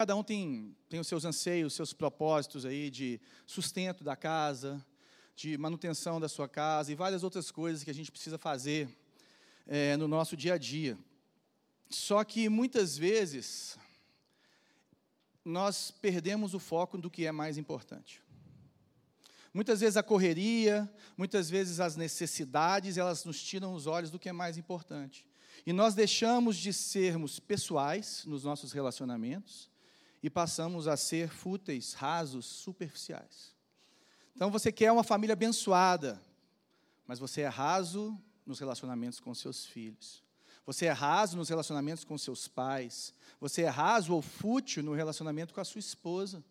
Cada um tem, tem os seus anseios, os seus propósitos aí de sustento da casa, de manutenção da sua casa e várias outras coisas que a gente precisa fazer é, no nosso dia a dia. Só que muitas vezes nós perdemos o foco do que é mais importante. Muitas vezes a correria, muitas vezes as necessidades, elas nos tiram os olhos do que é mais importante. E nós deixamos de sermos pessoais nos nossos relacionamentos e passamos a ser fúteis, rasos, superficiais. Então você quer uma família abençoada, mas você é raso nos relacionamentos com seus filhos. Você é raso nos relacionamentos com seus pais. Você é raso ou fútil no relacionamento com a sua esposa.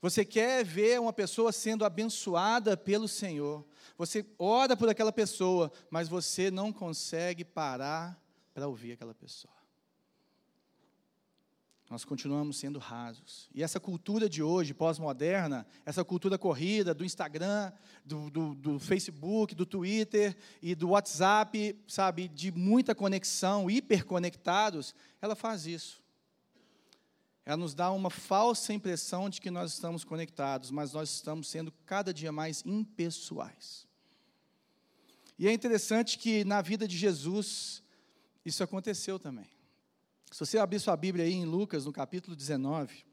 Você quer ver uma pessoa sendo abençoada pelo Senhor. Você ora por aquela pessoa, mas você não consegue parar para ouvir aquela pessoa. Nós continuamos sendo rasos. E essa cultura de hoje, pós-moderna, essa cultura corrida do Instagram, do, do, do, Facebook, do Twitter e do WhatsApp, sabe, de muita conexão, hiperconectados, ela faz isso. Ela nos dá uma falsa impressão de que nós estamos conectados, mas nós estamos sendo cada dia mais impessoais. E é interessante que na vida de Jesus, isso aconteceu também. Se você abrir sua Bíblia aí em Lucas, no capítulo 19.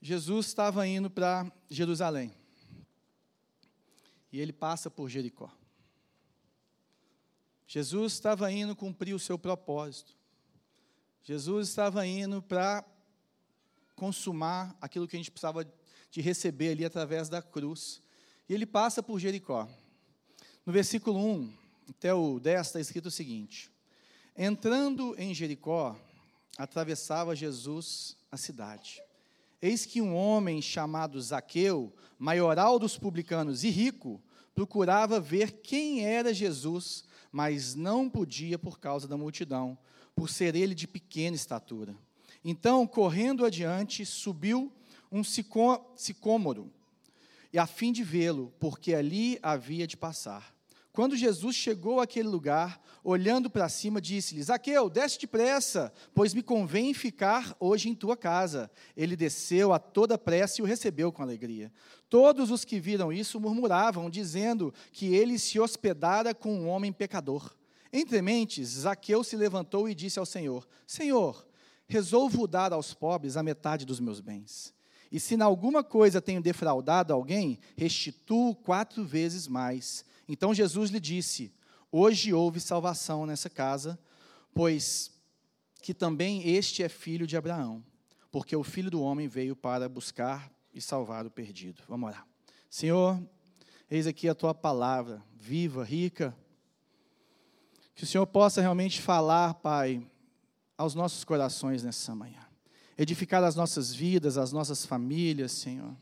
Jesus estava indo para Jerusalém. E ele passa por Jericó. Jesus estava indo cumprir o seu propósito. Jesus estava indo para consumar aquilo que a gente precisava de receber ali através da cruz. E ele passa por Jericó. No versículo 1, até o 10 está escrito o seguinte: Entrando em Jericó, atravessava Jesus a cidade. Eis que um homem chamado Zaqueu, maioral dos publicanos e rico, procurava ver quem era Jesus, mas não podia por causa da multidão, por ser ele de pequena estatura. Então, correndo adiante, subiu um sicômoro, e a fim de vê-lo, porque ali havia de passar. Quando Jesus chegou àquele lugar, olhando para cima, disse-lhe: Zaqueu, desce depressa, pois me convém ficar hoje em tua casa. Ele desceu a toda pressa e o recebeu com alegria. Todos os que viram isso murmuravam, dizendo que ele se hospedara com um homem pecador. Entre mentes, Zaqueu se levantou e disse ao Senhor: Senhor, resolvo dar aos pobres a metade dos meus bens. E se em alguma coisa tenho defraudado alguém, restituo quatro vezes mais. Então Jesus lhe disse: Hoje houve salvação nessa casa, pois que também este é filho de Abraão, porque o filho do homem veio para buscar e salvar o perdido. Vamos orar. Senhor, eis aqui a tua palavra, viva, rica. Que o Senhor possa realmente falar, Pai, aos nossos corações nessa manhã. Edificar as nossas vidas, as nossas famílias, Senhor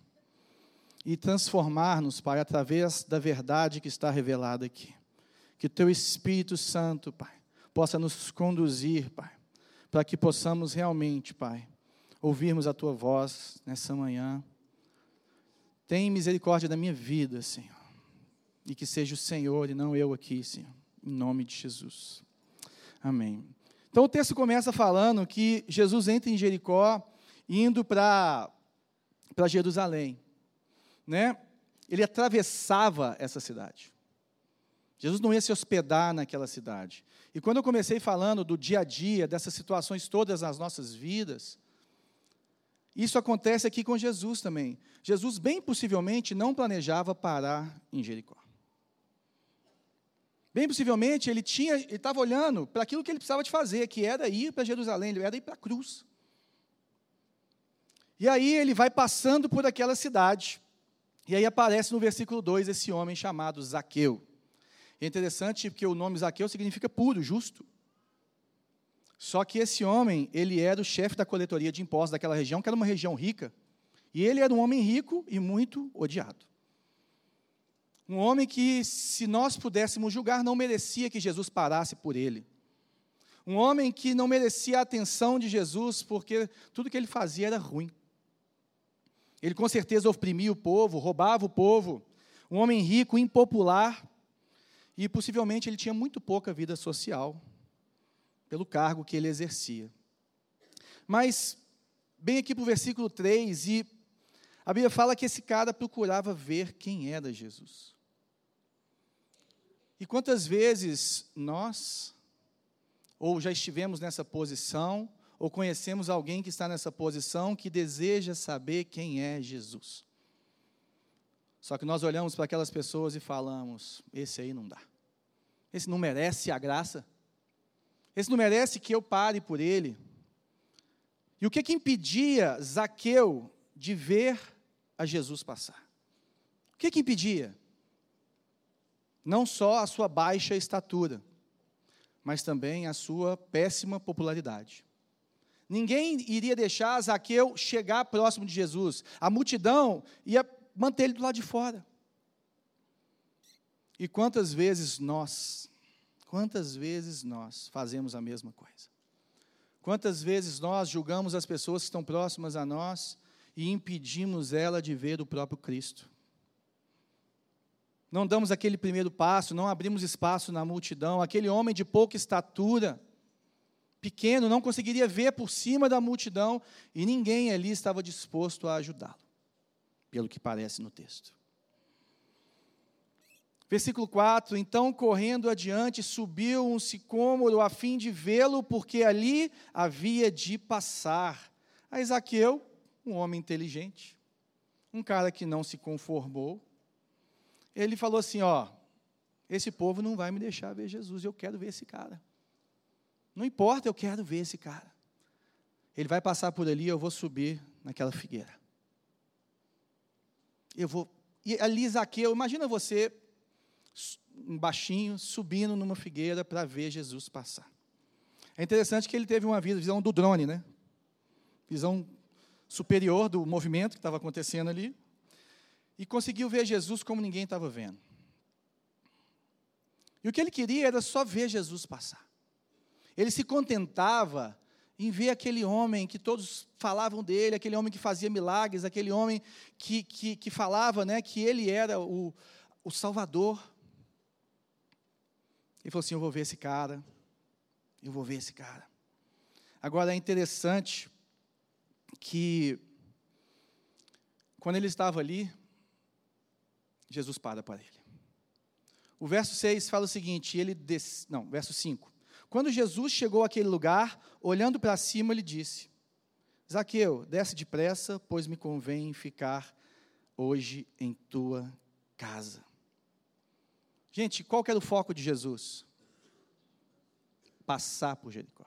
e transformar-nos, Pai, através da verdade que está revelada aqui. Que o Teu Espírito Santo, Pai, possa nos conduzir, Pai, para que possamos realmente, Pai, ouvirmos a Tua voz nessa manhã. Tem misericórdia da minha vida, Senhor, e que seja o Senhor e não eu aqui, Senhor, em nome de Jesus. Amém. Então o texto começa falando que Jesus entra em Jericó, indo para Jerusalém né, ele atravessava essa cidade. Jesus não ia se hospedar naquela cidade. E quando eu comecei falando do dia a dia, dessas situações todas nas nossas vidas, isso acontece aqui com Jesus também. Jesus, bem possivelmente, não planejava parar em Jericó. Bem possivelmente, ele tinha, ele estava olhando para aquilo que ele precisava de fazer, que era ir para Jerusalém, era ir para a cruz. E aí ele vai passando por aquela cidade. E aí aparece no versículo 2 esse homem chamado Zaqueu. É interessante porque o nome Zaqueu significa puro, justo. Só que esse homem, ele era o chefe da coletoria de impostos daquela região, que era uma região rica. E ele era um homem rico e muito odiado. Um homem que, se nós pudéssemos julgar, não merecia que Jesus parasse por ele. Um homem que não merecia a atenção de Jesus, porque tudo que ele fazia era ruim. Ele com certeza oprimia o povo, roubava o povo. Um homem rico, impopular, e possivelmente ele tinha muito pouca vida social. pelo cargo que ele exercia. Mas, bem aqui para o versículo 3, e a Bíblia fala que esse cara procurava ver quem era Jesus. E quantas vezes nós, ou já estivemos nessa posição, ou conhecemos alguém que está nessa posição que deseja saber quem é Jesus. Só que nós olhamos para aquelas pessoas e falamos: esse aí não dá. Esse não merece a graça. Esse não merece que eu pare por ele. E o que que impedia Zaqueu de ver a Jesus passar? O que que impedia? Não só a sua baixa estatura, mas também a sua péssima popularidade. Ninguém iria deixar Zaqueu chegar próximo de Jesus. A multidão ia manter ele do lado de fora. E quantas vezes nós, quantas vezes nós fazemos a mesma coisa? Quantas vezes nós julgamos as pessoas que estão próximas a nós e impedimos ela de ver o próprio Cristo? Não damos aquele primeiro passo, não abrimos espaço na multidão, aquele homem de pouca estatura, pequeno, não conseguiria ver por cima da multidão e ninguém ali estava disposto a ajudá-lo, pelo que parece no texto. Versículo 4: Então, correndo adiante, subiu um sicômoro a fim de vê-lo, porque ali havia de passar. A Isaqueu, um homem inteligente, um cara que não se conformou, ele falou assim: Ó, esse povo não vai me deixar ver Jesus, eu quero ver esse cara. Não importa, eu quero ver esse cara. Ele vai passar por ali, eu vou subir naquela figueira. Eu vou. E ali, Zaqueu, imagina você, um baixinho, subindo numa figueira para ver Jesus passar. É interessante que ele teve uma visão do drone, né? Visão superior do movimento que estava acontecendo ali. E conseguiu ver Jesus como ninguém estava vendo. E o que ele queria era só ver Jesus passar. Ele se contentava em ver aquele homem que todos falavam dele, aquele homem que fazia milagres, aquele homem que, que, que falava né, que ele era o, o Salvador. Ele falou assim: Eu vou ver esse cara, eu vou ver esse cara. Agora é interessante que, quando ele estava ali, Jesus para para ele. O verso 6 fala o seguinte: ele des... não, verso 5. Quando Jesus chegou àquele lugar, olhando para cima, ele disse: Zaqueu, desce depressa, pois me convém ficar hoje em tua casa. Gente, qual que era o foco de Jesus? Passar por Jericó.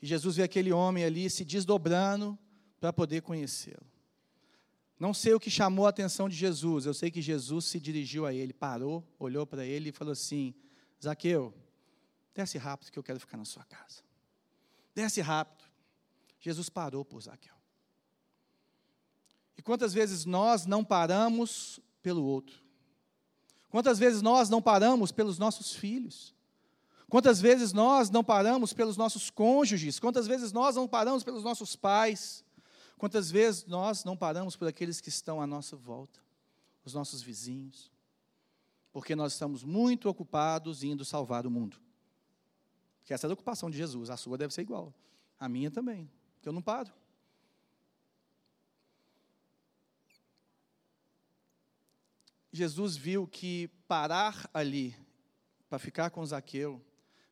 E Jesus vê aquele homem ali se desdobrando para poder conhecê-lo. Não sei o que chamou a atenção de Jesus, eu sei que Jesus se dirigiu a ele, parou, olhou para ele e falou assim: Zaqueu, Desce rápido que eu quero ficar na sua casa. Desce rápido. Jesus parou por Zaqueu. E quantas vezes nós não paramos pelo outro? Quantas vezes nós não paramos pelos nossos filhos? Quantas vezes nós não paramos pelos nossos cônjuges? Quantas vezes nós não paramos pelos nossos pais? Quantas vezes nós não paramos por aqueles que estão à nossa volta? Os nossos vizinhos? Porque nós estamos muito ocupados indo salvar o mundo. Que essa é a ocupação de Jesus. A sua deve ser igual. A minha também. Porque eu não paro. Jesus viu que parar ali para ficar com Zaqueu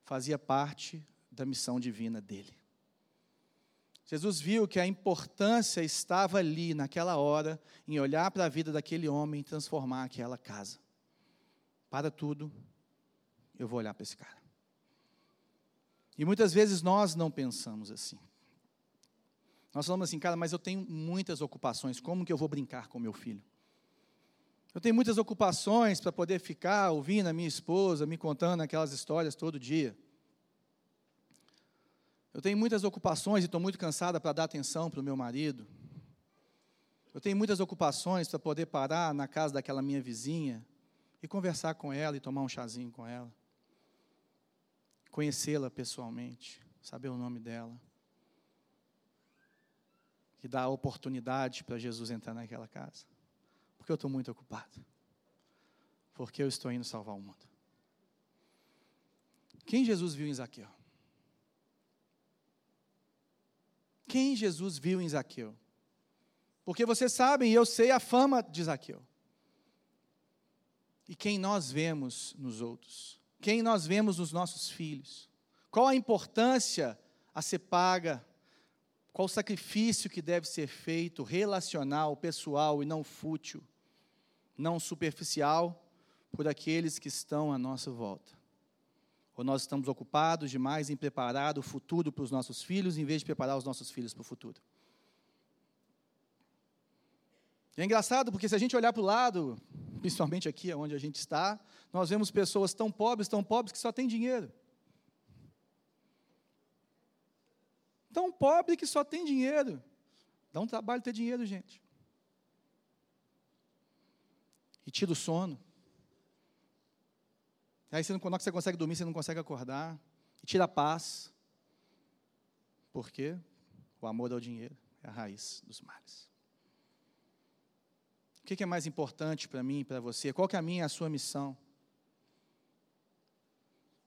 fazia parte da missão divina dele. Jesus viu que a importância estava ali, naquela hora, em olhar para a vida daquele homem e transformar aquela casa. Para tudo, eu vou olhar para esse cara. E muitas vezes nós não pensamos assim. Nós falamos assim, cara, mas eu tenho muitas ocupações, como que eu vou brincar com meu filho? Eu tenho muitas ocupações para poder ficar ouvindo a minha esposa me contando aquelas histórias todo dia. Eu tenho muitas ocupações e estou muito cansada para dar atenção para o meu marido. Eu tenho muitas ocupações para poder parar na casa daquela minha vizinha e conversar com ela e tomar um chazinho com ela conhecê-la pessoalmente, saber o nome dela. Que dá oportunidade para Jesus entrar naquela casa. Porque eu estou muito ocupado. Porque eu estou indo salvar o mundo. Quem Jesus viu em Zaqueu? Quem Jesus viu em Zaqueu? Porque vocês sabem, e eu sei a fama de Zaqueu. E quem nós vemos nos outros? Quem nós vemos nos nossos filhos? Qual a importância a ser paga? Qual o sacrifício que deve ser feito, relacional, pessoal e não fútil, não superficial, por aqueles que estão à nossa volta? Ou nós estamos ocupados demais em preparar o futuro para os nossos filhos, em vez de preparar os nossos filhos para o futuro? E é engraçado porque se a gente olhar para o lado, principalmente aqui onde a gente está, nós vemos pessoas tão pobres, tão pobres que só têm dinheiro. Tão pobre que só tem dinheiro. Dá um trabalho ter dinheiro, gente. E tira o sono. Aí você não, quando você consegue dormir, você não consegue acordar. E tira a paz. Por quê? O amor ao dinheiro é a raiz dos males. O que é mais importante para mim e para você? Qual que é a minha e a sua missão?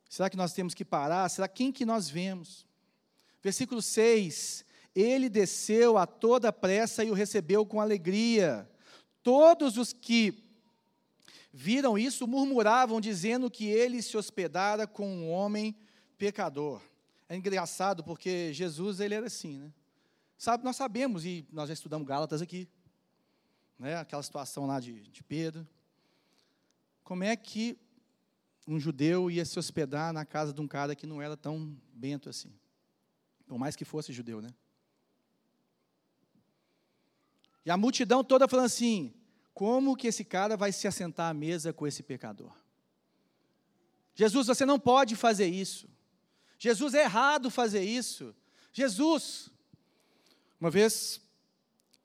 Será que nós temos que parar? Será quem que nós vemos? Versículo 6: Ele desceu a toda pressa e o recebeu com alegria. Todos os que viram isso murmuravam, dizendo que ele se hospedara com um homem pecador. É engraçado porque Jesus ele era assim, né? Sabe, nós sabemos, e nós já estudamos Gálatas aqui, né, aquela situação lá de, de Pedro. Como é que um judeu ia se hospedar na casa de um cara que não era tão bento assim? Por mais que fosse judeu, né? E a multidão toda falando assim: como que esse cara vai se assentar à mesa com esse pecador? Jesus, você não pode fazer isso. Jesus, é errado fazer isso. Jesus, uma vez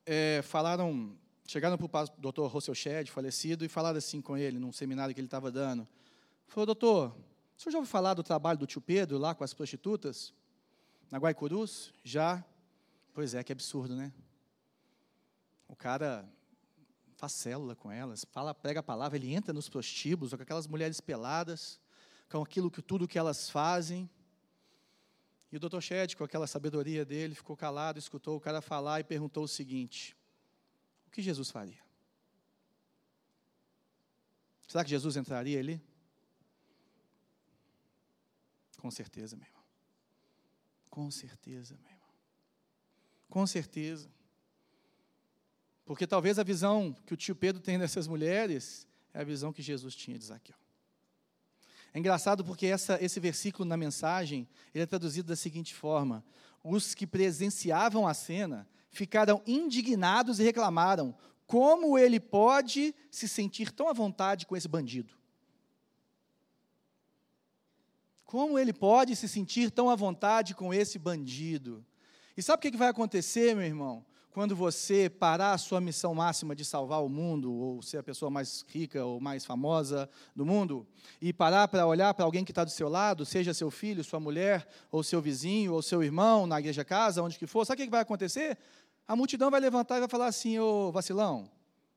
é, falaram chegaram para o doutor Russell Shedd, falecido, e falaram assim com ele, num seminário que ele estava dando. Falou, doutor, o senhor já ouviu falar do trabalho do tio Pedro lá com as prostitutas? Na Guaicurus? Já. Pois é, que absurdo, né? O cara faz célula com elas, fala, prega a palavra, ele entra nos prostíbulos, com aquelas mulheres peladas, com aquilo que tudo que elas fazem. E o doutor Shedd, com aquela sabedoria dele, ficou calado, escutou o cara falar e perguntou o seguinte: que Jesus faria? Será que Jesus entraria ali? Com certeza, meu irmão. Com certeza, meu irmão. Com certeza. Porque talvez a visão que o tio Pedro tem dessas mulheres é a visão que Jesus tinha de Zaqueu. É engraçado porque essa, esse versículo na mensagem, ele é traduzido da seguinte forma: os que presenciavam a cena ficaram indignados e reclamaram: como ele pode se sentir tão à vontade com esse bandido? Como ele pode se sentir tão à vontade com esse bandido? E sabe o que vai acontecer, meu irmão? Quando você parar a sua missão máxima de salvar o mundo, ou ser a pessoa mais rica ou mais famosa do mundo, e parar para olhar para alguém que está do seu lado, seja seu filho, sua mulher, ou seu vizinho, ou seu irmão, na igreja casa, onde que for, sabe o que vai acontecer? A multidão vai levantar e vai falar assim: Ô vacilão,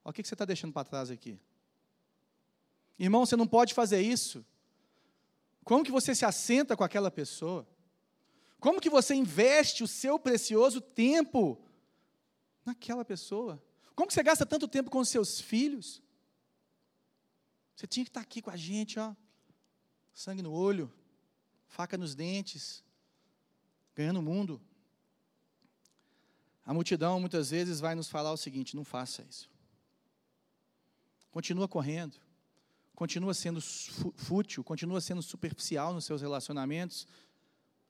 o que você está deixando para trás aqui? Irmão, você não pode fazer isso. Como que você se assenta com aquela pessoa? Como que você investe o seu precioso tempo naquela pessoa? Como que você gasta tanto tempo com os seus filhos? Você tinha que estar aqui com a gente, ó, sangue no olho, faca nos dentes, ganhando o mundo. A multidão muitas vezes vai nos falar o seguinte: não faça isso. Continua correndo, continua sendo fútil, continua sendo superficial nos seus relacionamentos,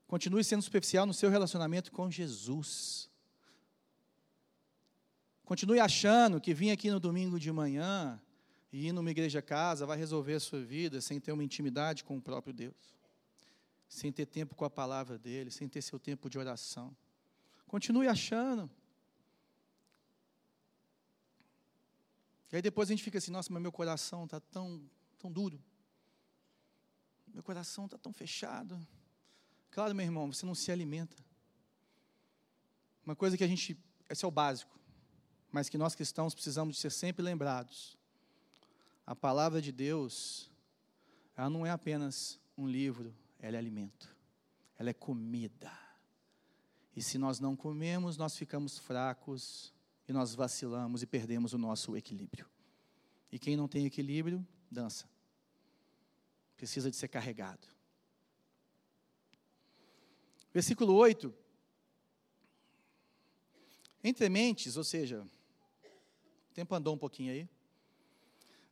continue sendo superficial no seu relacionamento com Jesus. Continue achando que vir aqui no domingo de manhã e ir numa igreja casa vai resolver a sua vida sem ter uma intimidade com o próprio Deus, sem ter tempo com a palavra dele, sem ter seu tempo de oração. Continue achando. E aí depois a gente fica assim, nossa, mas meu coração está tão, tão duro. Meu coração está tão fechado. Claro, meu irmão, você não se alimenta. Uma coisa que a gente, esse é o básico, mas que nós cristãos precisamos ser sempre lembrados. A palavra de Deus, ela não é apenas um livro, ela é alimento, ela é comida. E se nós não comemos, nós ficamos fracos e nós vacilamos e perdemos o nosso equilíbrio. E quem não tem equilíbrio, dança. Precisa de ser carregado. Versículo 8. Entre mentes, ou seja, o tempo andou um pouquinho aí.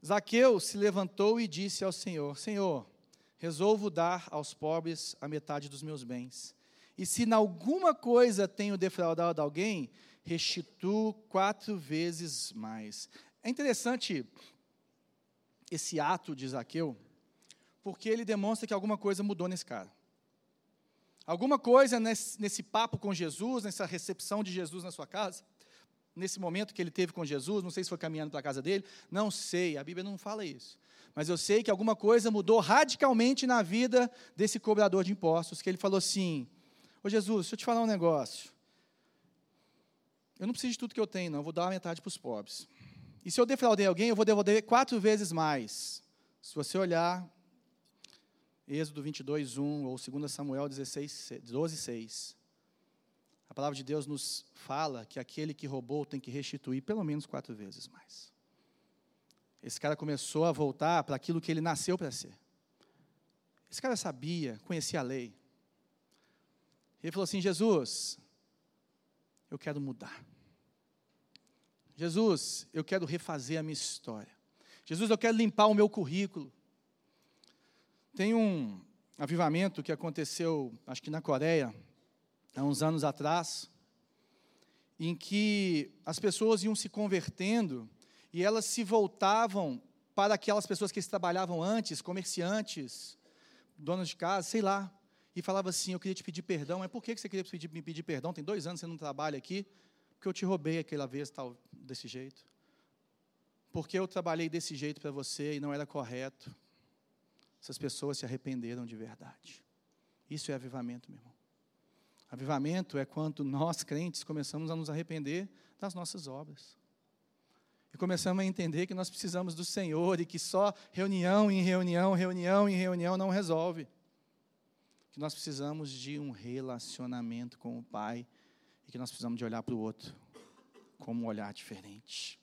Zaqueu se levantou e disse ao Senhor: Senhor, resolvo dar aos pobres a metade dos meus bens. E se em alguma coisa tenho defraudado alguém, restituo quatro vezes mais. É interessante esse ato de Zaqueu, porque ele demonstra que alguma coisa mudou nesse cara. Alguma coisa nesse, nesse, papo com Jesus, nessa recepção de Jesus na sua casa, nesse momento que ele teve com Jesus, não sei se foi caminhando para a casa dele, não sei, a Bíblia não fala isso. Mas eu sei que alguma coisa mudou radicalmente na vida desse cobrador de impostos, que ele falou assim: Ô Jesus, deixa eu te falar um negócio. Eu não preciso de tudo que eu tenho, não, eu vou dar a metade para os pobres. E se eu defraudei alguém, eu vou devolver quatro vezes mais. Se você olhar Êxodo 22, 1 ou 2 Samuel 16, 12, 6, a palavra de Deus nos fala que aquele que roubou tem que restituir pelo menos quatro vezes mais. Esse cara começou a voltar para aquilo que ele nasceu para ser. Esse cara sabia, conhecia a lei. Ele falou assim: Jesus, eu quero mudar. Jesus, eu quero refazer a minha história. Jesus, eu quero limpar o meu currículo. Tem um avivamento que aconteceu, acho que na Coreia, há uns anos atrás, em que as pessoas iam se convertendo e elas se voltavam para aquelas pessoas que trabalhavam antes, comerciantes, donos de casa, sei lá, e falava assim: Eu queria te pedir perdão. Mas por que você queria me pedir perdão? Tem dois anos que você não trabalha aqui porque eu te roubei aquela vez tal, desse jeito. Porque eu trabalhei desse jeito para você e não era correto. Essas pessoas se arrependeram de verdade. Isso é avivamento, meu irmão. Avivamento é quando nós, crentes, começamos a nos arrepender das nossas obras. E começamos a entender que nós precisamos do Senhor e que só reunião em reunião, reunião em reunião não resolve. Que nós precisamos de um relacionamento com o Pai e que nós precisamos de olhar para o outro como um olhar diferente.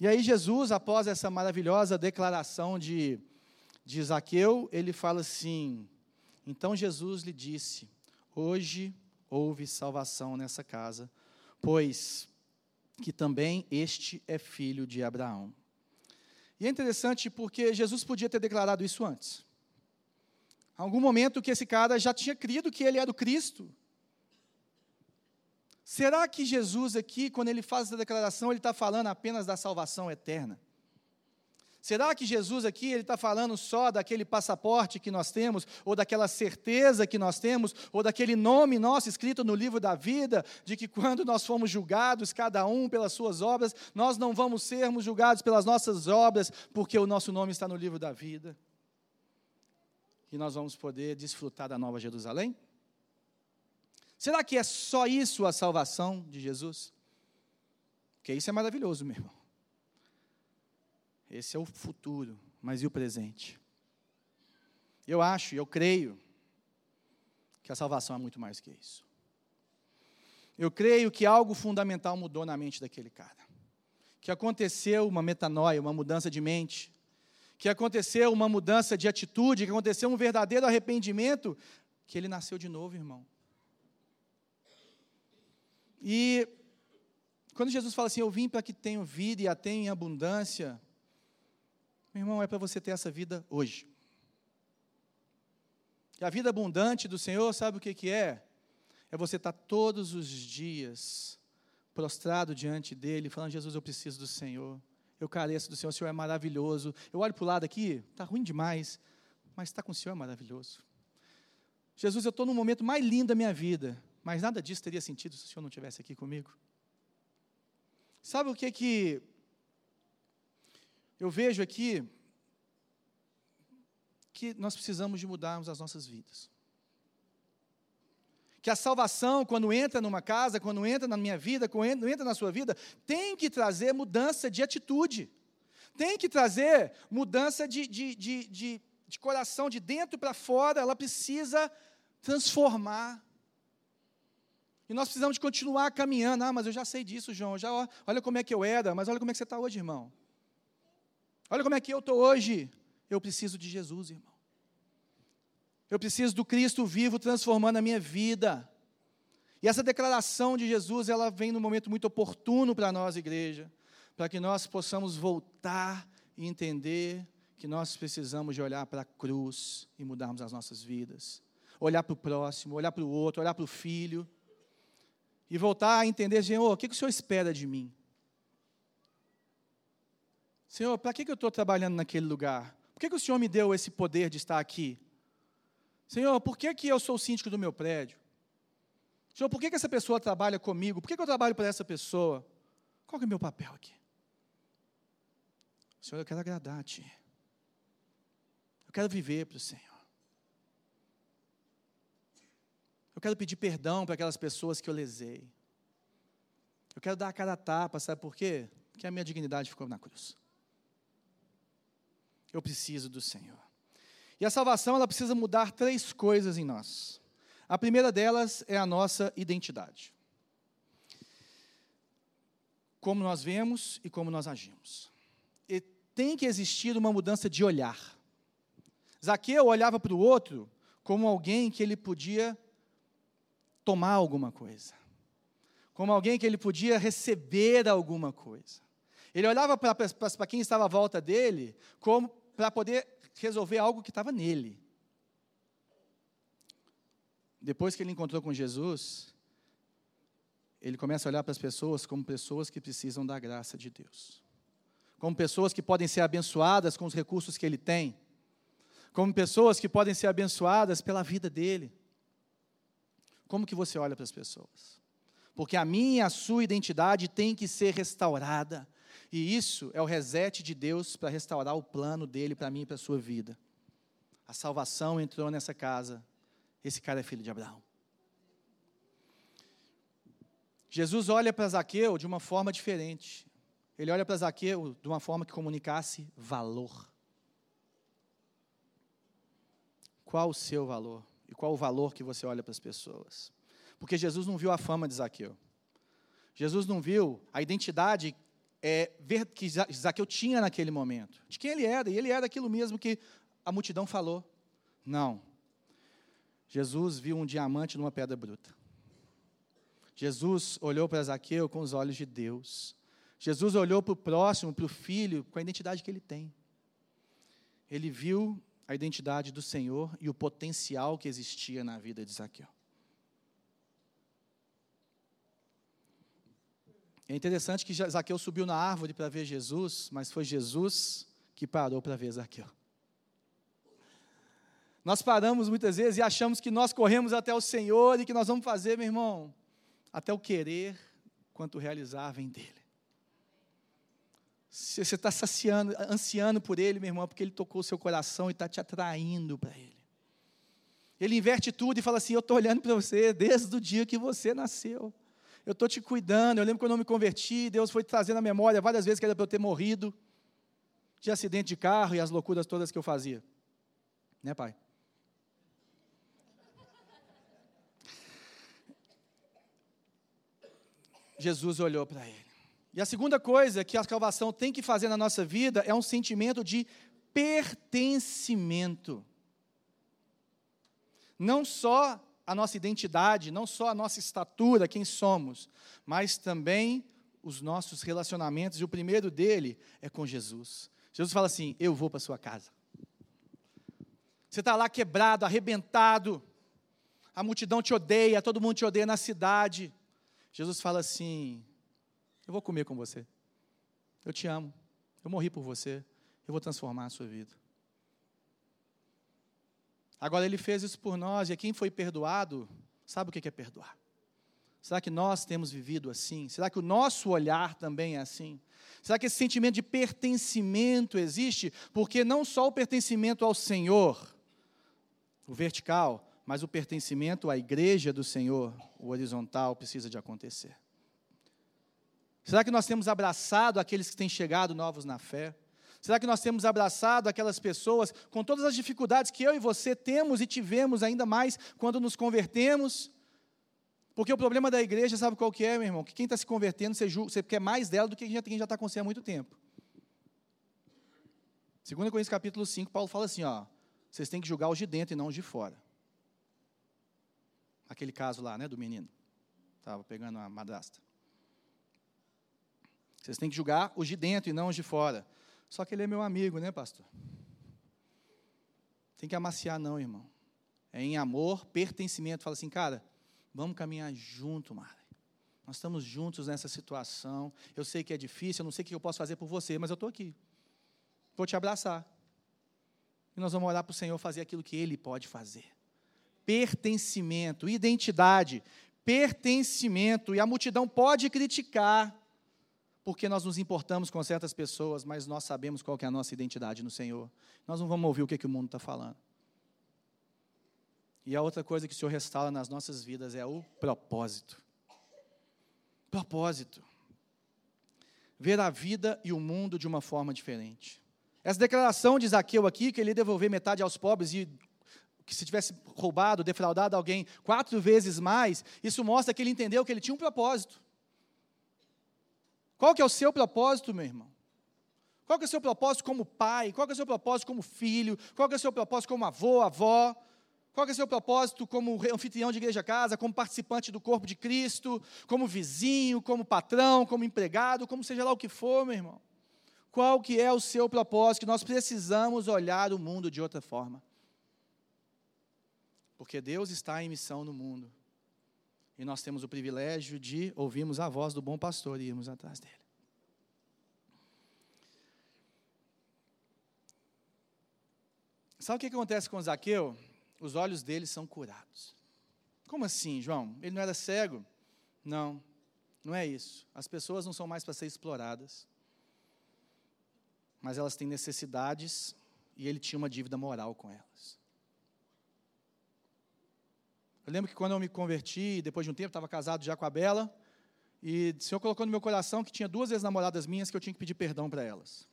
E aí Jesus, após essa maravilhosa declaração de, de Zaqueu, ele fala assim, então Jesus lhe disse, hoje houve salvação nessa casa, pois que também este é filho de Abraão. E é interessante porque Jesus podia ter declarado isso antes. Em algum momento que esse cara já tinha crido que ele era o Cristo, Será que Jesus aqui, quando ele faz essa declaração, ele está falando apenas da salvação eterna? Será que Jesus aqui ele está falando só daquele passaporte que nós temos, ou daquela certeza que nós temos, ou daquele nome nosso escrito no livro da vida, de que quando nós formos julgados, cada um pelas suas obras, nós não vamos sermos julgados pelas nossas obras, porque o nosso nome está no livro da vida? E nós vamos poder desfrutar da nova Jerusalém? Será que é só isso a salvação de Jesus? Porque isso é maravilhoso, meu irmão. Esse é o futuro, mas e o presente? Eu acho, eu creio, que a salvação é muito mais que isso. Eu creio que algo fundamental mudou na mente daquele cara. Que aconteceu uma metanoia, uma mudança de mente. Que aconteceu uma mudança de atitude, que aconteceu um verdadeiro arrependimento, que ele nasceu de novo, irmão. E quando Jesus fala assim, eu vim para que tenham vida e a tenham em abundância, meu irmão, é para você ter essa vida hoje. E a vida abundante do Senhor, sabe o que, que é? É você estar todos os dias prostrado diante dEle, falando, Jesus, eu preciso do Senhor, eu careço do Senhor, o Senhor é maravilhoso. Eu olho para o lado aqui, está ruim demais, mas estar com o Senhor é maravilhoso. Jesus, eu estou no momento mais lindo da minha vida, mas nada disso teria sentido se o Senhor não estivesse aqui comigo. Sabe o que que eu vejo aqui? Que nós precisamos de mudarmos as nossas vidas. Que a salvação, quando entra numa casa, quando entra na minha vida, quando entra na sua vida, tem que trazer mudança de atitude. Tem que trazer mudança de, de, de, de de coração, de dentro para fora, ela precisa transformar. E nós precisamos de continuar caminhando. Ah, mas eu já sei disso, João. Já, olha como é que eu era, mas olha como é que você está hoje, irmão. Olha como é que eu estou hoje. Eu preciso de Jesus, irmão. Eu preciso do Cristo vivo transformando a minha vida. E essa declaração de Jesus, ela vem num momento muito oportuno para nós, igreja, para que nós possamos voltar e entender que nós precisamos de olhar para a cruz e mudarmos as nossas vidas. Olhar para o próximo, olhar para o outro, olhar para o filho. E voltar a entender, Senhor, o que, o Senhor espera de mim? Senhor, para que, eu estou trabalhando naquele lugar? Por que o Senhor me deu esse poder de estar aqui? Senhor, por que, que eu sou síndico do meu prédio? Senhor, por que, que essa pessoa trabalha comigo? Por que, que eu trabalho para essa pessoa? Qual é o meu papel aqui? Senhor, eu quero agradar-te. Eu quero viver para o Senhor. Eu quero pedir perdão para aquelas pessoas que eu lesei. Eu quero dar a cara a tapa, sabe por quê? Porque a minha dignidade ficou na cruz. Eu preciso do Senhor. E a salvação ela precisa mudar três coisas em nós. A primeira delas é a nossa identidade. Como nós vemos e como nós agimos. E tem que existir uma mudança de olhar. Zaqueu olhava para o outro como alguém que ele podia tomar alguma coisa, como alguém que ele podia receber alguma coisa. Ele olhava para quem estava à volta dele como para poder resolver algo que estava nele. Depois que ele encontrou com Jesus, ele começa a olhar para as pessoas como pessoas que precisam da graça de Deus. Como pessoas que podem ser abençoadas com os recursos que ele tem. Como pessoas que podem ser abençoadas pela vida dele. Como que você olha para as pessoas? Porque a minha e a sua identidade tem que ser restaurada. E isso é o reset de Deus para restaurar o plano dele para mim e para a sua vida. A salvação entrou nessa casa. Esse cara é filho de Abraão. Jesus olha para Zaqueu de uma forma diferente. Ele olha para Zaqueu de uma forma que comunicasse valor. Qual o seu valor? E qual o valor que você olha para as pessoas? Porque Jesus não viu a fama de Zaqueu. Jesus não viu a identidade é, ver, que Zaqueu tinha naquele momento, de quem ele era, e ele era aquilo mesmo que a multidão falou. Não. Jesus viu um diamante numa pedra bruta. Jesus olhou para Zaqueu com os olhos de Deus. Jesus olhou para o próximo, para o filho, com a identidade que ele tem. Ele viu a identidade do Senhor e o potencial que existia na vida de Zaqueu. É interessante que Zaqueu subiu na árvore para ver Jesus, mas foi Jesus que parou para ver Zaqueu. Nós paramos muitas vezes e achamos que nós corremos até o Senhor e que nós vamos fazer, meu irmão, até o querer quanto realizar vem dele. Você está saciando, ansiando por ele, meu irmão, porque ele tocou o seu coração e está te atraindo para ele. Ele inverte tudo e fala assim: Eu estou olhando para você desde o dia que você nasceu eu estou te cuidando. Eu lembro quando eu me converti, Deus foi trazendo a memória várias vezes que era para eu ter morrido de acidente de carro e as loucuras todas que eu fazia. Né, pai? Jesus olhou para ele. E a segunda coisa que a salvação tem que fazer na nossa vida é um sentimento de pertencimento. Não só a nossa identidade, não só a nossa estatura, quem somos, mas também os nossos relacionamentos. E o primeiro dele é com Jesus. Jesus fala assim: Eu vou para sua casa. Você está lá quebrado, arrebentado, a multidão te odeia, todo mundo te odeia na cidade. Jesus fala assim: Eu vou comer com você. Eu te amo. Eu morri por você. Eu vou transformar a sua vida. Agora, ele fez isso por nós, e quem foi perdoado, sabe o que é perdoar? Será que nós temos vivido assim? Será que o nosso olhar também é assim? Será que esse sentimento de pertencimento existe? Porque não só o pertencimento ao Senhor, o vertical, mas o pertencimento à igreja do Senhor, o horizontal, precisa de acontecer. Será que nós temos abraçado aqueles que têm chegado novos na fé? Será que nós temos abraçado aquelas pessoas com todas as dificuldades que eu e você temos e tivemos ainda mais quando nos convertemos? Porque o problema da igreja, sabe qual que é, meu irmão? Que quem está se convertendo, você, você quer mais dela do que quem já está com você há muito tempo. 2 Coríntios capítulo 5, Paulo fala assim, ó, vocês têm que julgar os de dentro e não os de fora. Aquele caso lá, né, do menino. Estava pegando a madrasta. Vocês têm que julgar os de dentro e não os de fora. Só que ele é meu amigo, né, pastor? Tem que amaciar, não, irmão. É em amor, pertencimento. Fala assim, cara, vamos caminhar junto, Mara. Nós estamos juntos nessa situação. Eu sei que é difícil, eu não sei o que eu posso fazer por você, mas eu estou aqui. Vou te abraçar. E nós vamos orar para o Senhor fazer aquilo que Ele pode fazer. Pertencimento, identidade, pertencimento. E a multidão pode criticar, porque nós nos importamos com certas pessoas, mas nós sabemos qual é a nossa identidade no Senhor. Nós não vamos ouvir o que, que o mundo está falando. E a outra coisa que o Senhor restaura nas nossas vidas é o propósito. Propósito. Ver a vida e o mundo de uma forma diferente. Essa declaração de Zaqueu aqui, que ele devolver metade aos pobres e que se tivesse roubado, defraudado alguém quatro vezes mais, isso mostra que ele entendeu que ele tinha um propósito. Qual que é o seu propósito, meu irmão? Qual que é o seu propósito como pai? Qual que é o seu propósito como filho? Qual que é o seu propósito como avô, avó? Qual que é o seu propósito como anfitrião de igreja casa, como participante do corpo de Cristo, como vizinho, como patrão, como empregado, como seja lá o que for, meu irmão? Qual que é o seu propósito? Nós precisamos olhar o mundo de outra forma. Porque Deus está em missão no mundo. E nós temos o privilégio de ouvirmos a voz do bom pastor e irmos atrás dele. Sabe o que acontece com Zaqueu? Os olhos dele são curados. Como assim, João? Ele não era cego? Não, não é isso. As pessoas não são mais para ser exploradas mas elas têm necessidades e ele tinha uma dívida moral com elas. Eu lembro que quando eu me converti, depois de um tempo, estava casado já com a Bela, e o Senhor colocou no meu coração que tinha duas ex-namoradas minhas que eu tinha que pedir perdão para elas.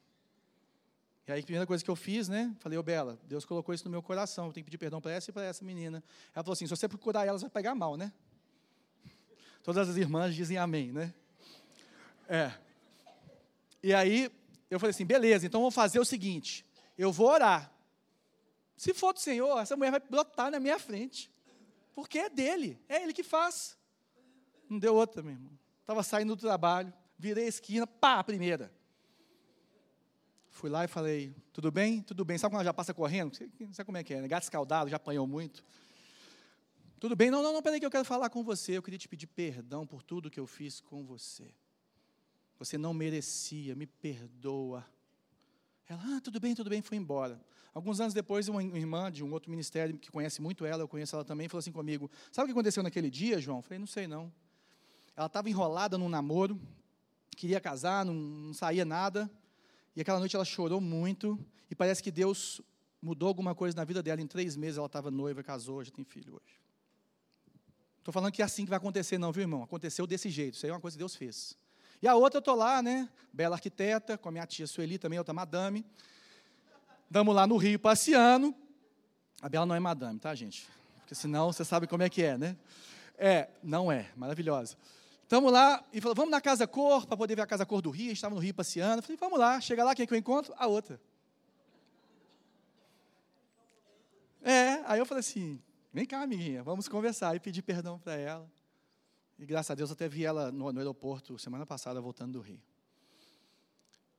E aí a primeira coisa que eu fiz, né? Falei, ô Bela, Deus colocou isso no meu coração, eu tenho que pedir perdão para essa e para essa menina. Ela falou assim: se você procurar elas, vai pegar mal, né? Todas as irmãs dizem amém, né? É. E aí, eu falei assim: beleza, então vamos fazer o seguinte: eu vou orar. Se for do Senhor, essa mulher vai brotar na minha frente. Porque é dele, é ele que faz. Não deu outra, meu irmão. Estava saindo do trabalho, virei a esquina, pá, a primeira. Fui lá e falei, tudo bem? Tudo bem. Sabe quando ela já passa correndo? Não sabe como é que é, né? Gato escaldado, já apanhou muito. Tudo bem? Não, não, não, peraí que eu quero falar com você. Eu queria te pedir perdão por tudo que eu fiz com você. Você não merecia, me perdoa. Ela, ah, tudo bem, tudo bem, foi embora. Alguns anos depois, uma irmã de um outro ministério que conhece muito ela, eu conheço ela também, falou assim comigo: Sabe o que aconteceu naquele dia, João? Eu falei: Não sei não. Ela estava enrolada num namoro, queria casar, não, não saía nada. E aquela noite ela chorou muito. E parece que Deus mudou alguma coisa na vida dela. Em três meses ela estava noiva, casou, já tem filho hoje. Estou falando que é assim que vai acontecer, não, viu, irmão? Aconteceu desse jeito. Isso aí é uma coisa que Deus fez. E a outra eu estou lá, né? Bela arquiteta, com a minha tia Sueli, também outra madame. Damos lá no Rio passeando. A Bela não é madame, tá, gente? Porque senão você sabe como é que é, né? É, não é, maravilhosa. Estamos lá e falou, vamos na Casa Cor, para poder ver a Casa Cor do Rio. A gente estava no Rio passeando. Falei, vamos lá. Chega lá, quem é que eu encontro? A outra. É, aí eu falei assim, vem cá, amiguinha, vamos conversar. E pedi perdão para ela. E graças a Deus até vi ela no, no aeroporto semana passada voltando do Rio.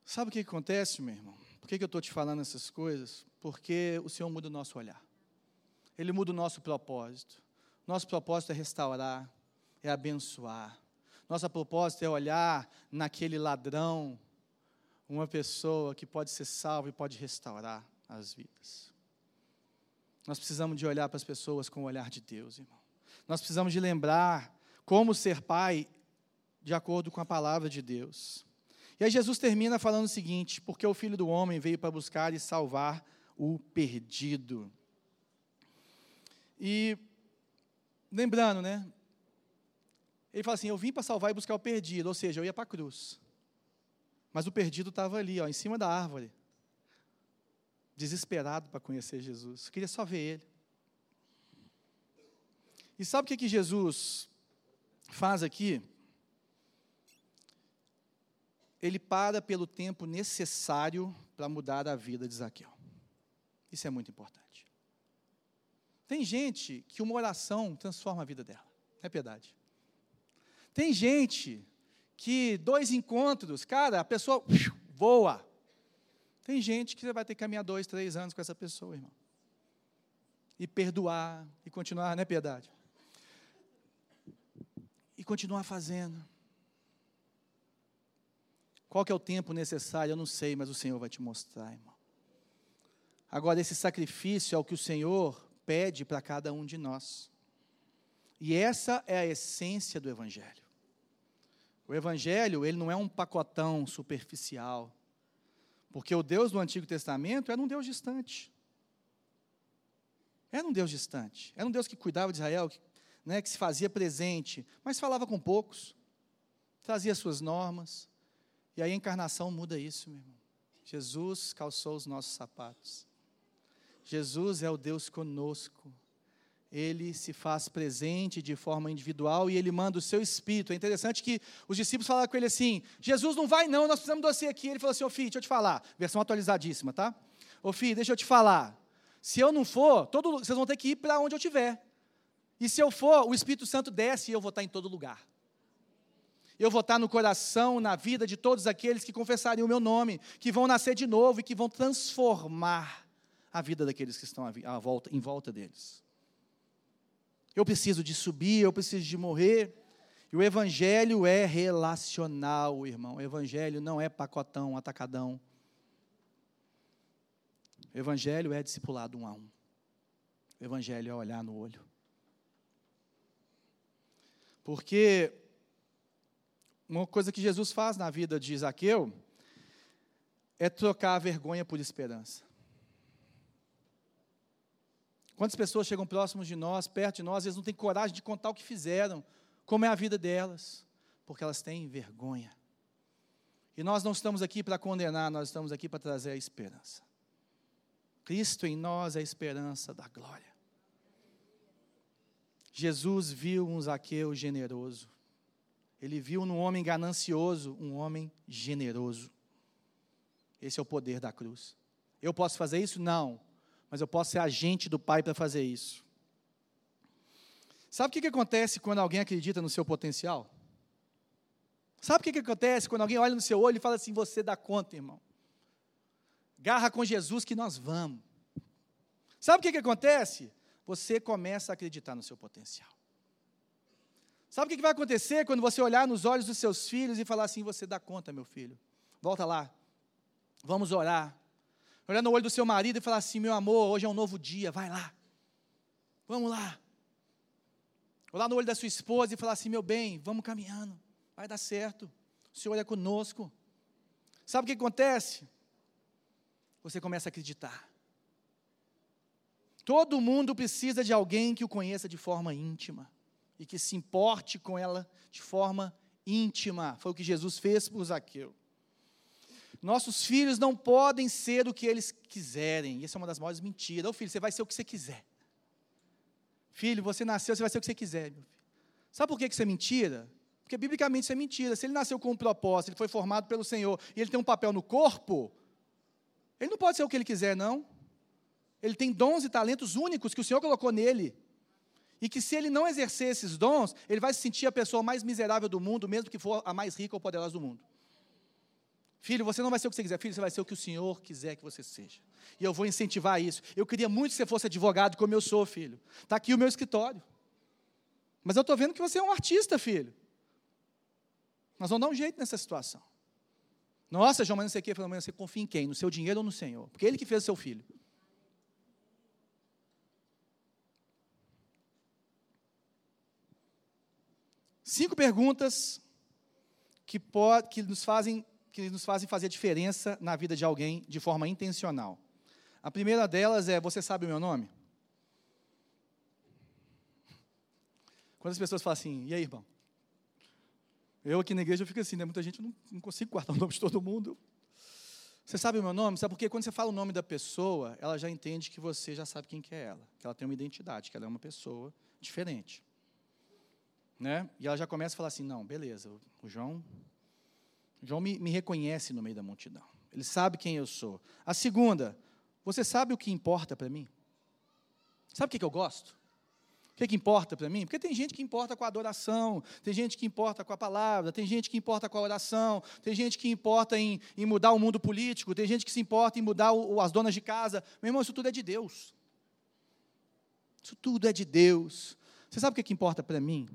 Sabe o que acontece, meu irmão? Por que, que eu estou te falando essas coisas? Porque o Senhor muda o nosso olhar. Ele muda o nosso propósito. Nosso propósito é restaurar, é abençoar. Nosso propósito é olhar naquele ladrão uma pessoa que pode ser salva e pode restaurar as vidas. Nós precisamos de olhar para as pessoas com o olhar de Deus, irmão. Nós precisamos de lembrar como ser pai de acordo com a palavra de Deus. E aí Jesus termina falando o seguinte: porque o filho do homem veio para buscar e salvar o perdido. E lembrando, né? Ele fala assim: Eu vim para salvar e buscar o perdido, ou seja, eu ia para a cruz. Mas o perdido estava ali, ó, em cima da árvore. desesperado para conhecer Jesus, queria só ver Ele. E sabe o que, que Jesus faz aqui? Ele para pelo tempo necessário para mudar a vida de Zaqueu. Isso é muito importante. Tem gente que uma oração transforma a vida dela, é verdade. Tem gente que dois encontros, cara, a pessoa voa. Tem gente que você vai ter que caminhar dois, três anos com essa pessoa, irmão. E perdoar, e continuar, não é piedade? E continuar fazendo. Qual que é o tempo necessário? Eu não sei, mas o Senhor vai te mostrar, irmão. Agora, esse sacrifício é o que o Senhor pede para cada um de nós. E essa é a essência do Evangelho. O Evangelho, ele não é um pacotão superficial. Porque o Deus do Antigo Testamento era um Deus distante. Era um Deus distante. Era um Deus que cuidava de Israel, que, né, que se fazia presente, mas falava com poucos, trazia suas normas. E aí a encarnação muda isso, meu irmão. Jesus calçou os nossos sapatos. Jesus é o Deus conosco. Ele se faz presente de forma individual e ele manda o seu espírito. É interessante que os discípulos falaram com ele assim: Jesus não vai, não, nós precisamos de você aqui. Ele falou assim: Ô filho, deixa eu te falar. Versão atualizadíssima, tá? Ô filho, deixa eu te falar. Se eu não for, todo, vocês vão ter que ir para onde eu estiver. E se eu for, o Espírito Santo desce e eu vou estar em todo lugar. Eu vou estar no coração, na vida de todos aqueles que confessarem o meu nome, que vão nascer de novo e que vão transformar a vida daqueles que estão à volta, em volta deles. Eu preciso de subir, eu preciso de morrer. E o evangelho é relacional, irmão. O evangelho não é pacotão, atacadão. O evangelho é discipulado um a um. O evangelho é olhar no olho. Porque uma coisa que Jesus faz na vida de Zaqueu é trocar a vergonha por esperança. Quantas pessoas chegam próximos de nós, perto de nós, vezes não têm coragem de contar o que fizeram, como é a vida delas, porque elas têm vergonha. E nós não estamos aqui para condenar, nós estamos aqui para trazer a esperança. Cristo em nós é a esperança da glória. Jesus viu um Zaqueu generoso. Ele viu num homem ganancioso um homem generoso. Esse é o poder da cruz. Eu posso fazer isso? Não mas eu posso ser agente do Pai para fazer isso. Sabe o que, que acontece quando alguém acredita no seu potencial? Sabe o que, que acontece quando alguém olha no seu olho e fala assim: Você dá conta, irmão? Garra com Jesus que nós vamos. Sabe o que, que acontece? Você começa a acreditar no seu potencial. Sabe o que, vai acontecer quando você olhar nos olhos dos seus filhos e falar assim: Você dá conta, meu filho? Volta lá, vamos orar, olhar no olho do seu marido e falar assim: meu amor, hoje é um novo dia, vai lá. Vamos lá. Olhar no olho da sua esposa e falar assim: meu bem, vamos caminhando, vai dar certo. O Senhor é conosco. Sabe o que acontece? Você começa a acreditar. Todo mundo precisa de alguém que o conheça de forma íntima e que se importe com ela de forma íntima. Foi o que Jesus fez por Zaqueu. Nossos filhos não podem ser o que eles quiserem. Isso é uma das maiores mentiras. Ô filho, você vai ser o que você quiser. Filho, você nasceu, você vai ser o que você quiser. Meu filho. Sabe por que isso é mentira? Porque biblicamente isso é mentira. Se ele nasceu com um propósito, ele foi formado pelo Senhor e ele tem um papel no corpo, ele não pode ser o que ele quiser, não. Ele tem dons e talentos únicos que o Senhor colocou nele. E que se ele não exercer esses dons, ele vai se sentir a pessoa mais miserável do mundo, mesmo que for a mais rica ou poderosa do mundo. Filho, você não vai ser o que você quiser, filho, você vai ser o que o Senhor quiser que você seja. E eu vou incentivar isso. Eu queria muito que você fosse advogado como eu sou, filho. Está aqui o meu escritório. Mas eu estou vendo que você é um artista, filho. Nós vamos dar um jeito nessa situação. Nossa, João, mas não sei o que. Você confia em quem? No seu dinheiro ou no Senhor? Porque Ele que fez o seu filho. Cinco perguntas que, pode, que nos fazem que nos fazem fazer diferença na vida de alguém de forma intencional. A primeira delas é: Você sabe o meu nome? Quando as pessoas falam assim, e aí, irmão? Eu aqui na igreja eu fico assim, né? Muita gente não, não consigo guardar o nome de todo mundo. Você sabe o meu nome? Sabe porque quando você fala o nome da pessoa, ela já entende que você já sabe quem que é ela, que ela tem uma identidade, que ela é uma pessoa diferente. Né? E ela já começa a falar assim: não, beleza, o João, o João me, me reconhece no meio da multidão. Ele sabe quem eu sou. A segunda, você sabe o que importa para mim? Sabe o que, que eu gosto? O que, que importa para mim? Porque tem gente que importa com a adoração, tem gente que importa com a palavra, tem gente que importa com a oração, tem gente que importa em, em mudar o mundo político, tem gente que se importa em mudar o, as donas de casa. Meu irmão, isso tudo é de Deus. Isso tudo é de Deus. Você sabe o que, que importa para mim?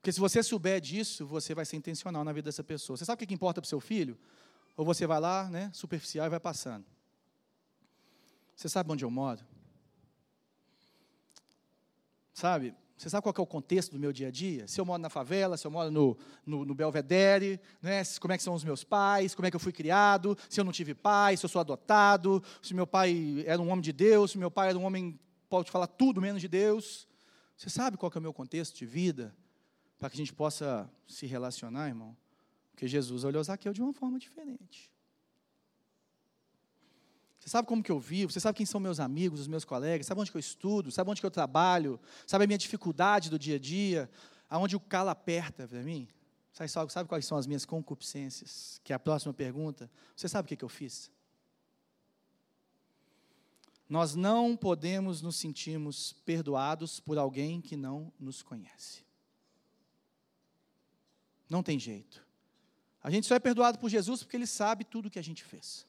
Porque se você souber disso, você vai ser intencional na vida dessa pessoa. Você sabe o que, importa para o seu filho? Ou você vai lá, né, superficial e vai passando. Você sabe onde eu moro? Sabe? Você sabe qual é o contexto do meu dia a dia? Se eu moro na favela, se eu moro no, no, no, Belvedere, né? como é que são os meus pais, como é que eu fui criado, se eu não tive pai, se eu sou adotado, se meu pai era um homem de Deus, se meu pai era um homem, pode falar tudo menos de Deus. Você sabe qual é o meu contexto de vida? Para que a gente possa se relacionar, irmão? Porque Jesus olhou Zaqueu de uma forma diferente. Você sabe como que eu vivo? Você sabe quem são meus amigos, os meus colegas? Sabe onde que eu estudo? Sabe onde que eu trabalho? Sabe a minha dificuldade do dia a dia? Aonde o calo aperta para mim? Sabe, sabe quais são as minhas concupiscências? Que é a próxima pergunta. Você sabe o que, que eu fiz? Nós não podemos nos sentirmos perdoados por alguém que não nos conhece. Não tem jeito. A gente só é perdoado por Jesus porque Ele sabe tudo o que a gente fez.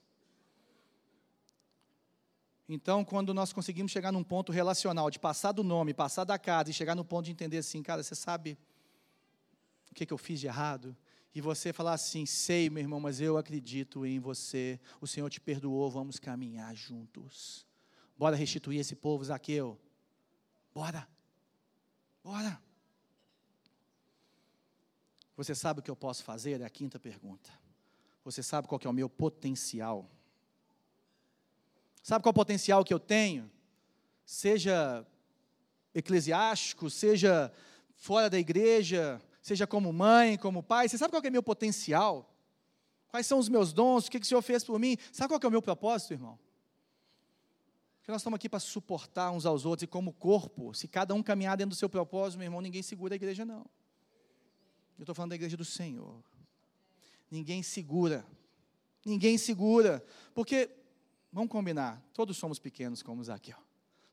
Então, quando nós conseguimos chegar num ponto relacional, de passar do nome, passar da casa e chegar no ponto de entender assim, cara, você sabe o que, que eu fiz de errado? E você falar assim, sei, meu irmão, mas eu acredito em você, o Senhor te perdoou, vamos caminhar juntos. Bora restituir esse povo, Zaqueu. Bora. Bora. Você sabe o que eu posso fazer? É a quinta pergunta. Você sabe qual é o meu potencial? Sabe qual é o potencial que eu tenho? Seja eclesiástico, seja fora da igreja, seja como mãe, como pai. Você sabe qual é o meu potencial? Quais são os meus dons? O que, que o Senhor fez por mim? Sabe qual é o meu propósito, irmão? Que nós estamos aqui para suportar uns aos outros e como corpo, se cada um caminhar dentro do seu propósito, meu irmão, ninguém segura a igreja, não. Eu estou falando da igreja do Senhor. Ninguém segura. Ninguém segura. Porque Vamos combinar, todos somos pequenos como Zaqueu.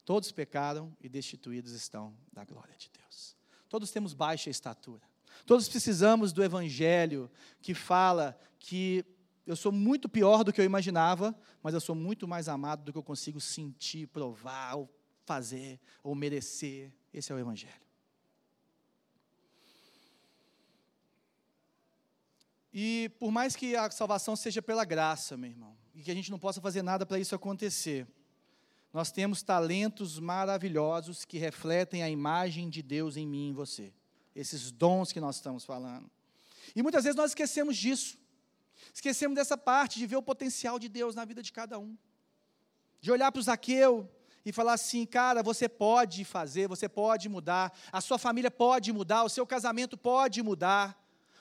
Todos pecaram e destituídos estão da glória de Deus. Todos temos baixa estatura. Todos precisamos do evangelho que fala que eu sou muito pior do que eu imaginava, mas eu sou muito mais amado do que eu consigo sentir, provar, ou fazer, ou merecer. Esse é o evangelho. E por mais que a salvação seja pela graça, meu irmão, e que a gente não possa fazer nada para isso acontecer. Nós temos talentos maravilhosos que refletem a imagem de Deus em mim e em você. Esses dons que nós estamos falando. E muitas vezes nós esquecemos disso. Esquecemos dessa parte de ver o potencial de Deus na vida de cada um. De olhar para o Zaqueu e falar assim, cara, você pode fazer, você pode mudar, a sua família pode mudar, o seu casamento pode mudar,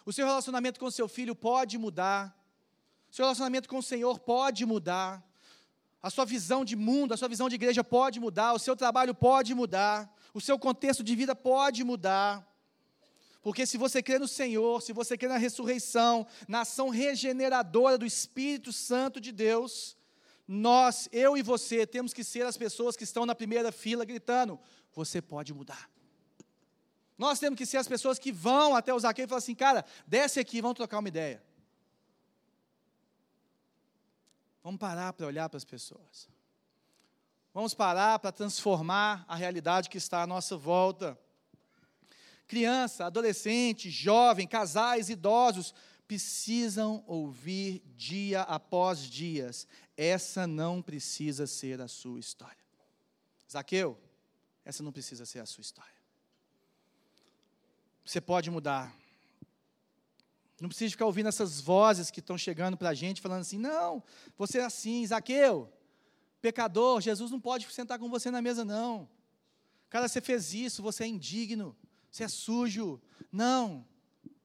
o seu relacionamento com o seu filho pode mudar. Seu relacionamento com o Senhor pode mudar. A sua visão de mundo, a sua visão de igreja pode mudar. O seu trabalho pode mudar. O seu contexto de vida pode mudar. Porque se você crê no Senhor, se você crê na ressurreição, na ação regeneradora do Espírito Santo de Deus, nós, eu e você, temos que ser as pessoas que estão na primeira fila gritando: você pode mudar. Nós temos que ser as pessoas que vão até o Zaqueu e falam assim: cara, desce aqui, vamos trocar uma ideia. Vamos parar para olhar para as pessoas. Vamos parar para transformar a realidade que está à nossa volta. Criança, adolescente, jovem, casais, idosos precisam ouvir dia após dias. Essa não precisa ser a sua história. Zaqueu, essa não precisa ser a sua história. Você pode mudar. Não precisa ficar ouvindo essas vozes que estão chegando para a gente, falando assim: não, você é assim, Zaqueu, pecador, Jesus não pode sentar com você na mesa, não. Cara, você fez isso, você é indigno, você é sujo. Não,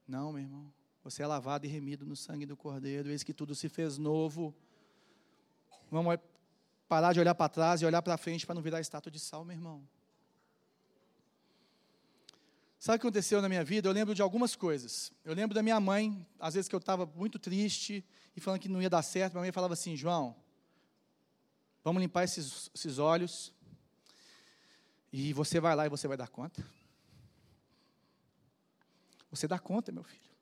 não, meu irmão. Você é lavado e remido no sangue do Cordeiro, eis que tudo se fez novo. Vamos parar de olhar para trás e olhar para frente para não virar estátua de sal, meu irmão. Sabe o que aconteceu na minha vida? Eu lembro de algumas coisas. Eu lembro da minha mãe, às vezes que eu estava muito triste e falando que não ia dar certo, minha mãe falava assim: João, vamos limpar esses, esses olhos e você vai lá e você vai dar conta. Você dá conta, meu filho.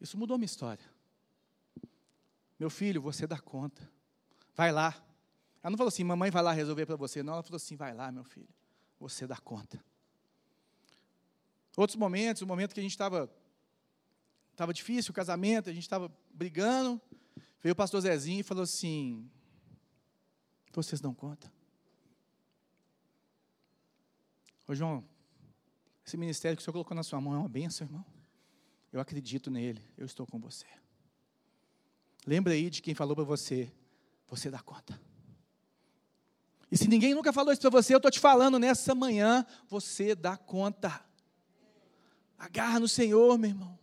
Isso mudou minha história. Meu filho, você dá conta. Vai lá. Ela não falou assim, mamãe vai lá resolver para você. Não, ela falou assim, vai lá, meu filho você dá conta. Outros momentos, o momento que a gente estava estava difícil, o casamento, a gente estava brigando, veio o pastor Zezinho e falou assim: Vocês dão conta? Ô João, esse ministério que o Senhor colocou na sua mão é uma benção, irmão. Eu acredito nele, eu estou com você. Lembra aí de quem falou para você: Você dá conta. E se ninguém nunca falou isso para você, eu estou te falando nessa manhã, você dá conta. Agarra no Senhor, meu irmão.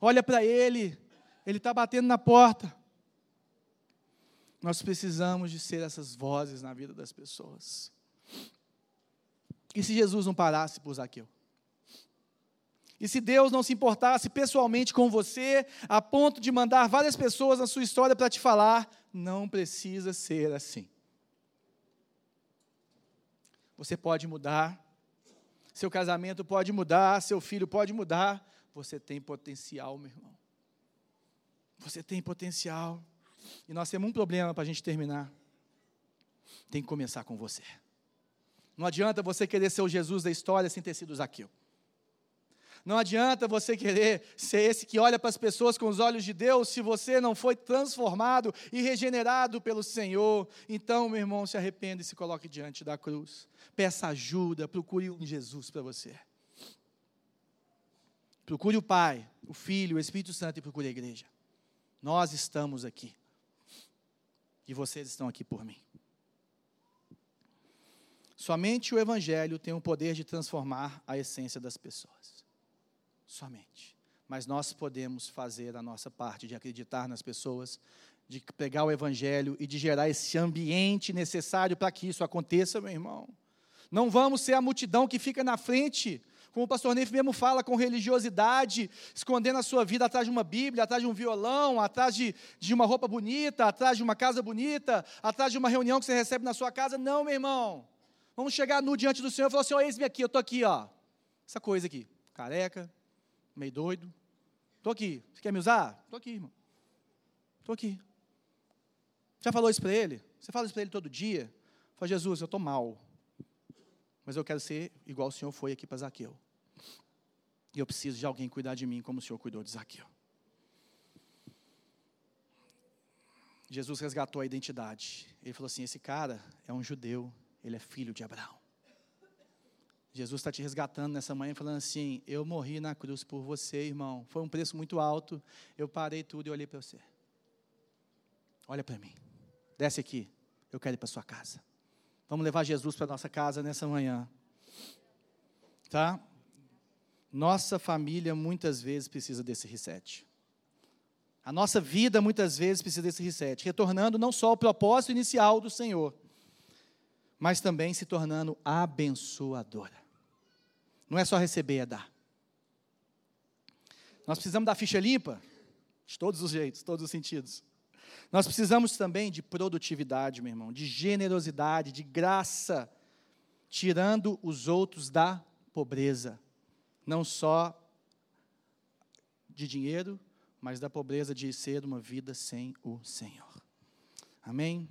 Olha para Ele, Ele está batendo na porta. Nós precisamos de ser essas vozes na vida das pessoas. E se Jesus não parasse por Zaqueu? E se Deus não se importasse pessoalmente com você, a ponto de mandar várias pessoas na sua história para te falar, não precisa ser assim. Você pode mudar, seu casamento pode mudar, seu filho pode mudar. Você tem potencial, meu irmão. Você tem potencial. E nós temos um problema para a gente terminar. Tem que começar com você. Não adianta você querer ser o Jesus da história sem ter sido Zaqueu. Não adianta você querer ser esse que olha para as pessoas com os olhos de Deus se você não foi transformado e regenerado pelo Senhor. Então, meu irmão, se arrependa e se coloque diante da cruz. Peça ajuda, procure um Jesus para você. Procure o Pai, o Filho, o Espírito Santo e procure a igreja. Nós estamos aqui. E vocês estão aqui por mim. Somente o Evangelho tem o poder de transformar a essência das pessoas somente. Mas nós podemos fazer a nossa parte de acreditar nas pessoas, de pregar o Evangelho e de gerar esse ambiente necessário para que isso aconteça, meu irmão. Não vamos ser a multidão que fica na frente, como o pastor Neif mesmo fala, com religiosidade, escondendo a sua vida atrás de uma Bíblia, atrás de um violão, atrás de, de uma roupa bonita, atrás de uma casa bonita, atrás de uma reunião que você recebe na sua casa. Não, meu irmão. Vamos chegar nu diante do Senhor e falar assim: oh, eis-me aqui, eu estou aqui, ó. Essa coisa aqui, careca, meio doido. Estou aqui. Você quer me usar? Estou aqui, irmão. Estou aqui. Já falou isso para ele? Você fala isso para ele todo dia? Fala, Jesus, eu estou mal. Mas eu quero ser igual o Senhor foi aqui para Zaqueu. E eu preciso de alguém cuidar de mim como o Senhor cuidou de Zaqueu. Jesus resgatou a identidade. Ele falou assim: esse cara é um judeu, ele é filho de Abraão. Jesus está te resgatando nessa manhã, falando assim: Eu morri na cruz por você, irmão. Foi um preço muito alto. Eu parei tudo e olhei para você. Olha para mim. Desce aqui. Eu quero ir para sua casa. Vamos levar Jesus para nossa casa nessa manhã. Tá? Nossa família muitas vezes precisa desse reset. A nossa vida muitas vezes precisa desse reset, retornando não só ao propósito inicial do Senhor, mas também se tornando abençoadora. Não é só receber, é dar. Nós precisamos da ficha limpa, de todos os jeitos, todos os sentidos. Nós precisamos também de produtividade, meu irmão, de generosidade, de graça, tirando os outros da pobreza. Não só de dinheiro, mas da pobreza de ser uma vida sem o Senhor. Amém?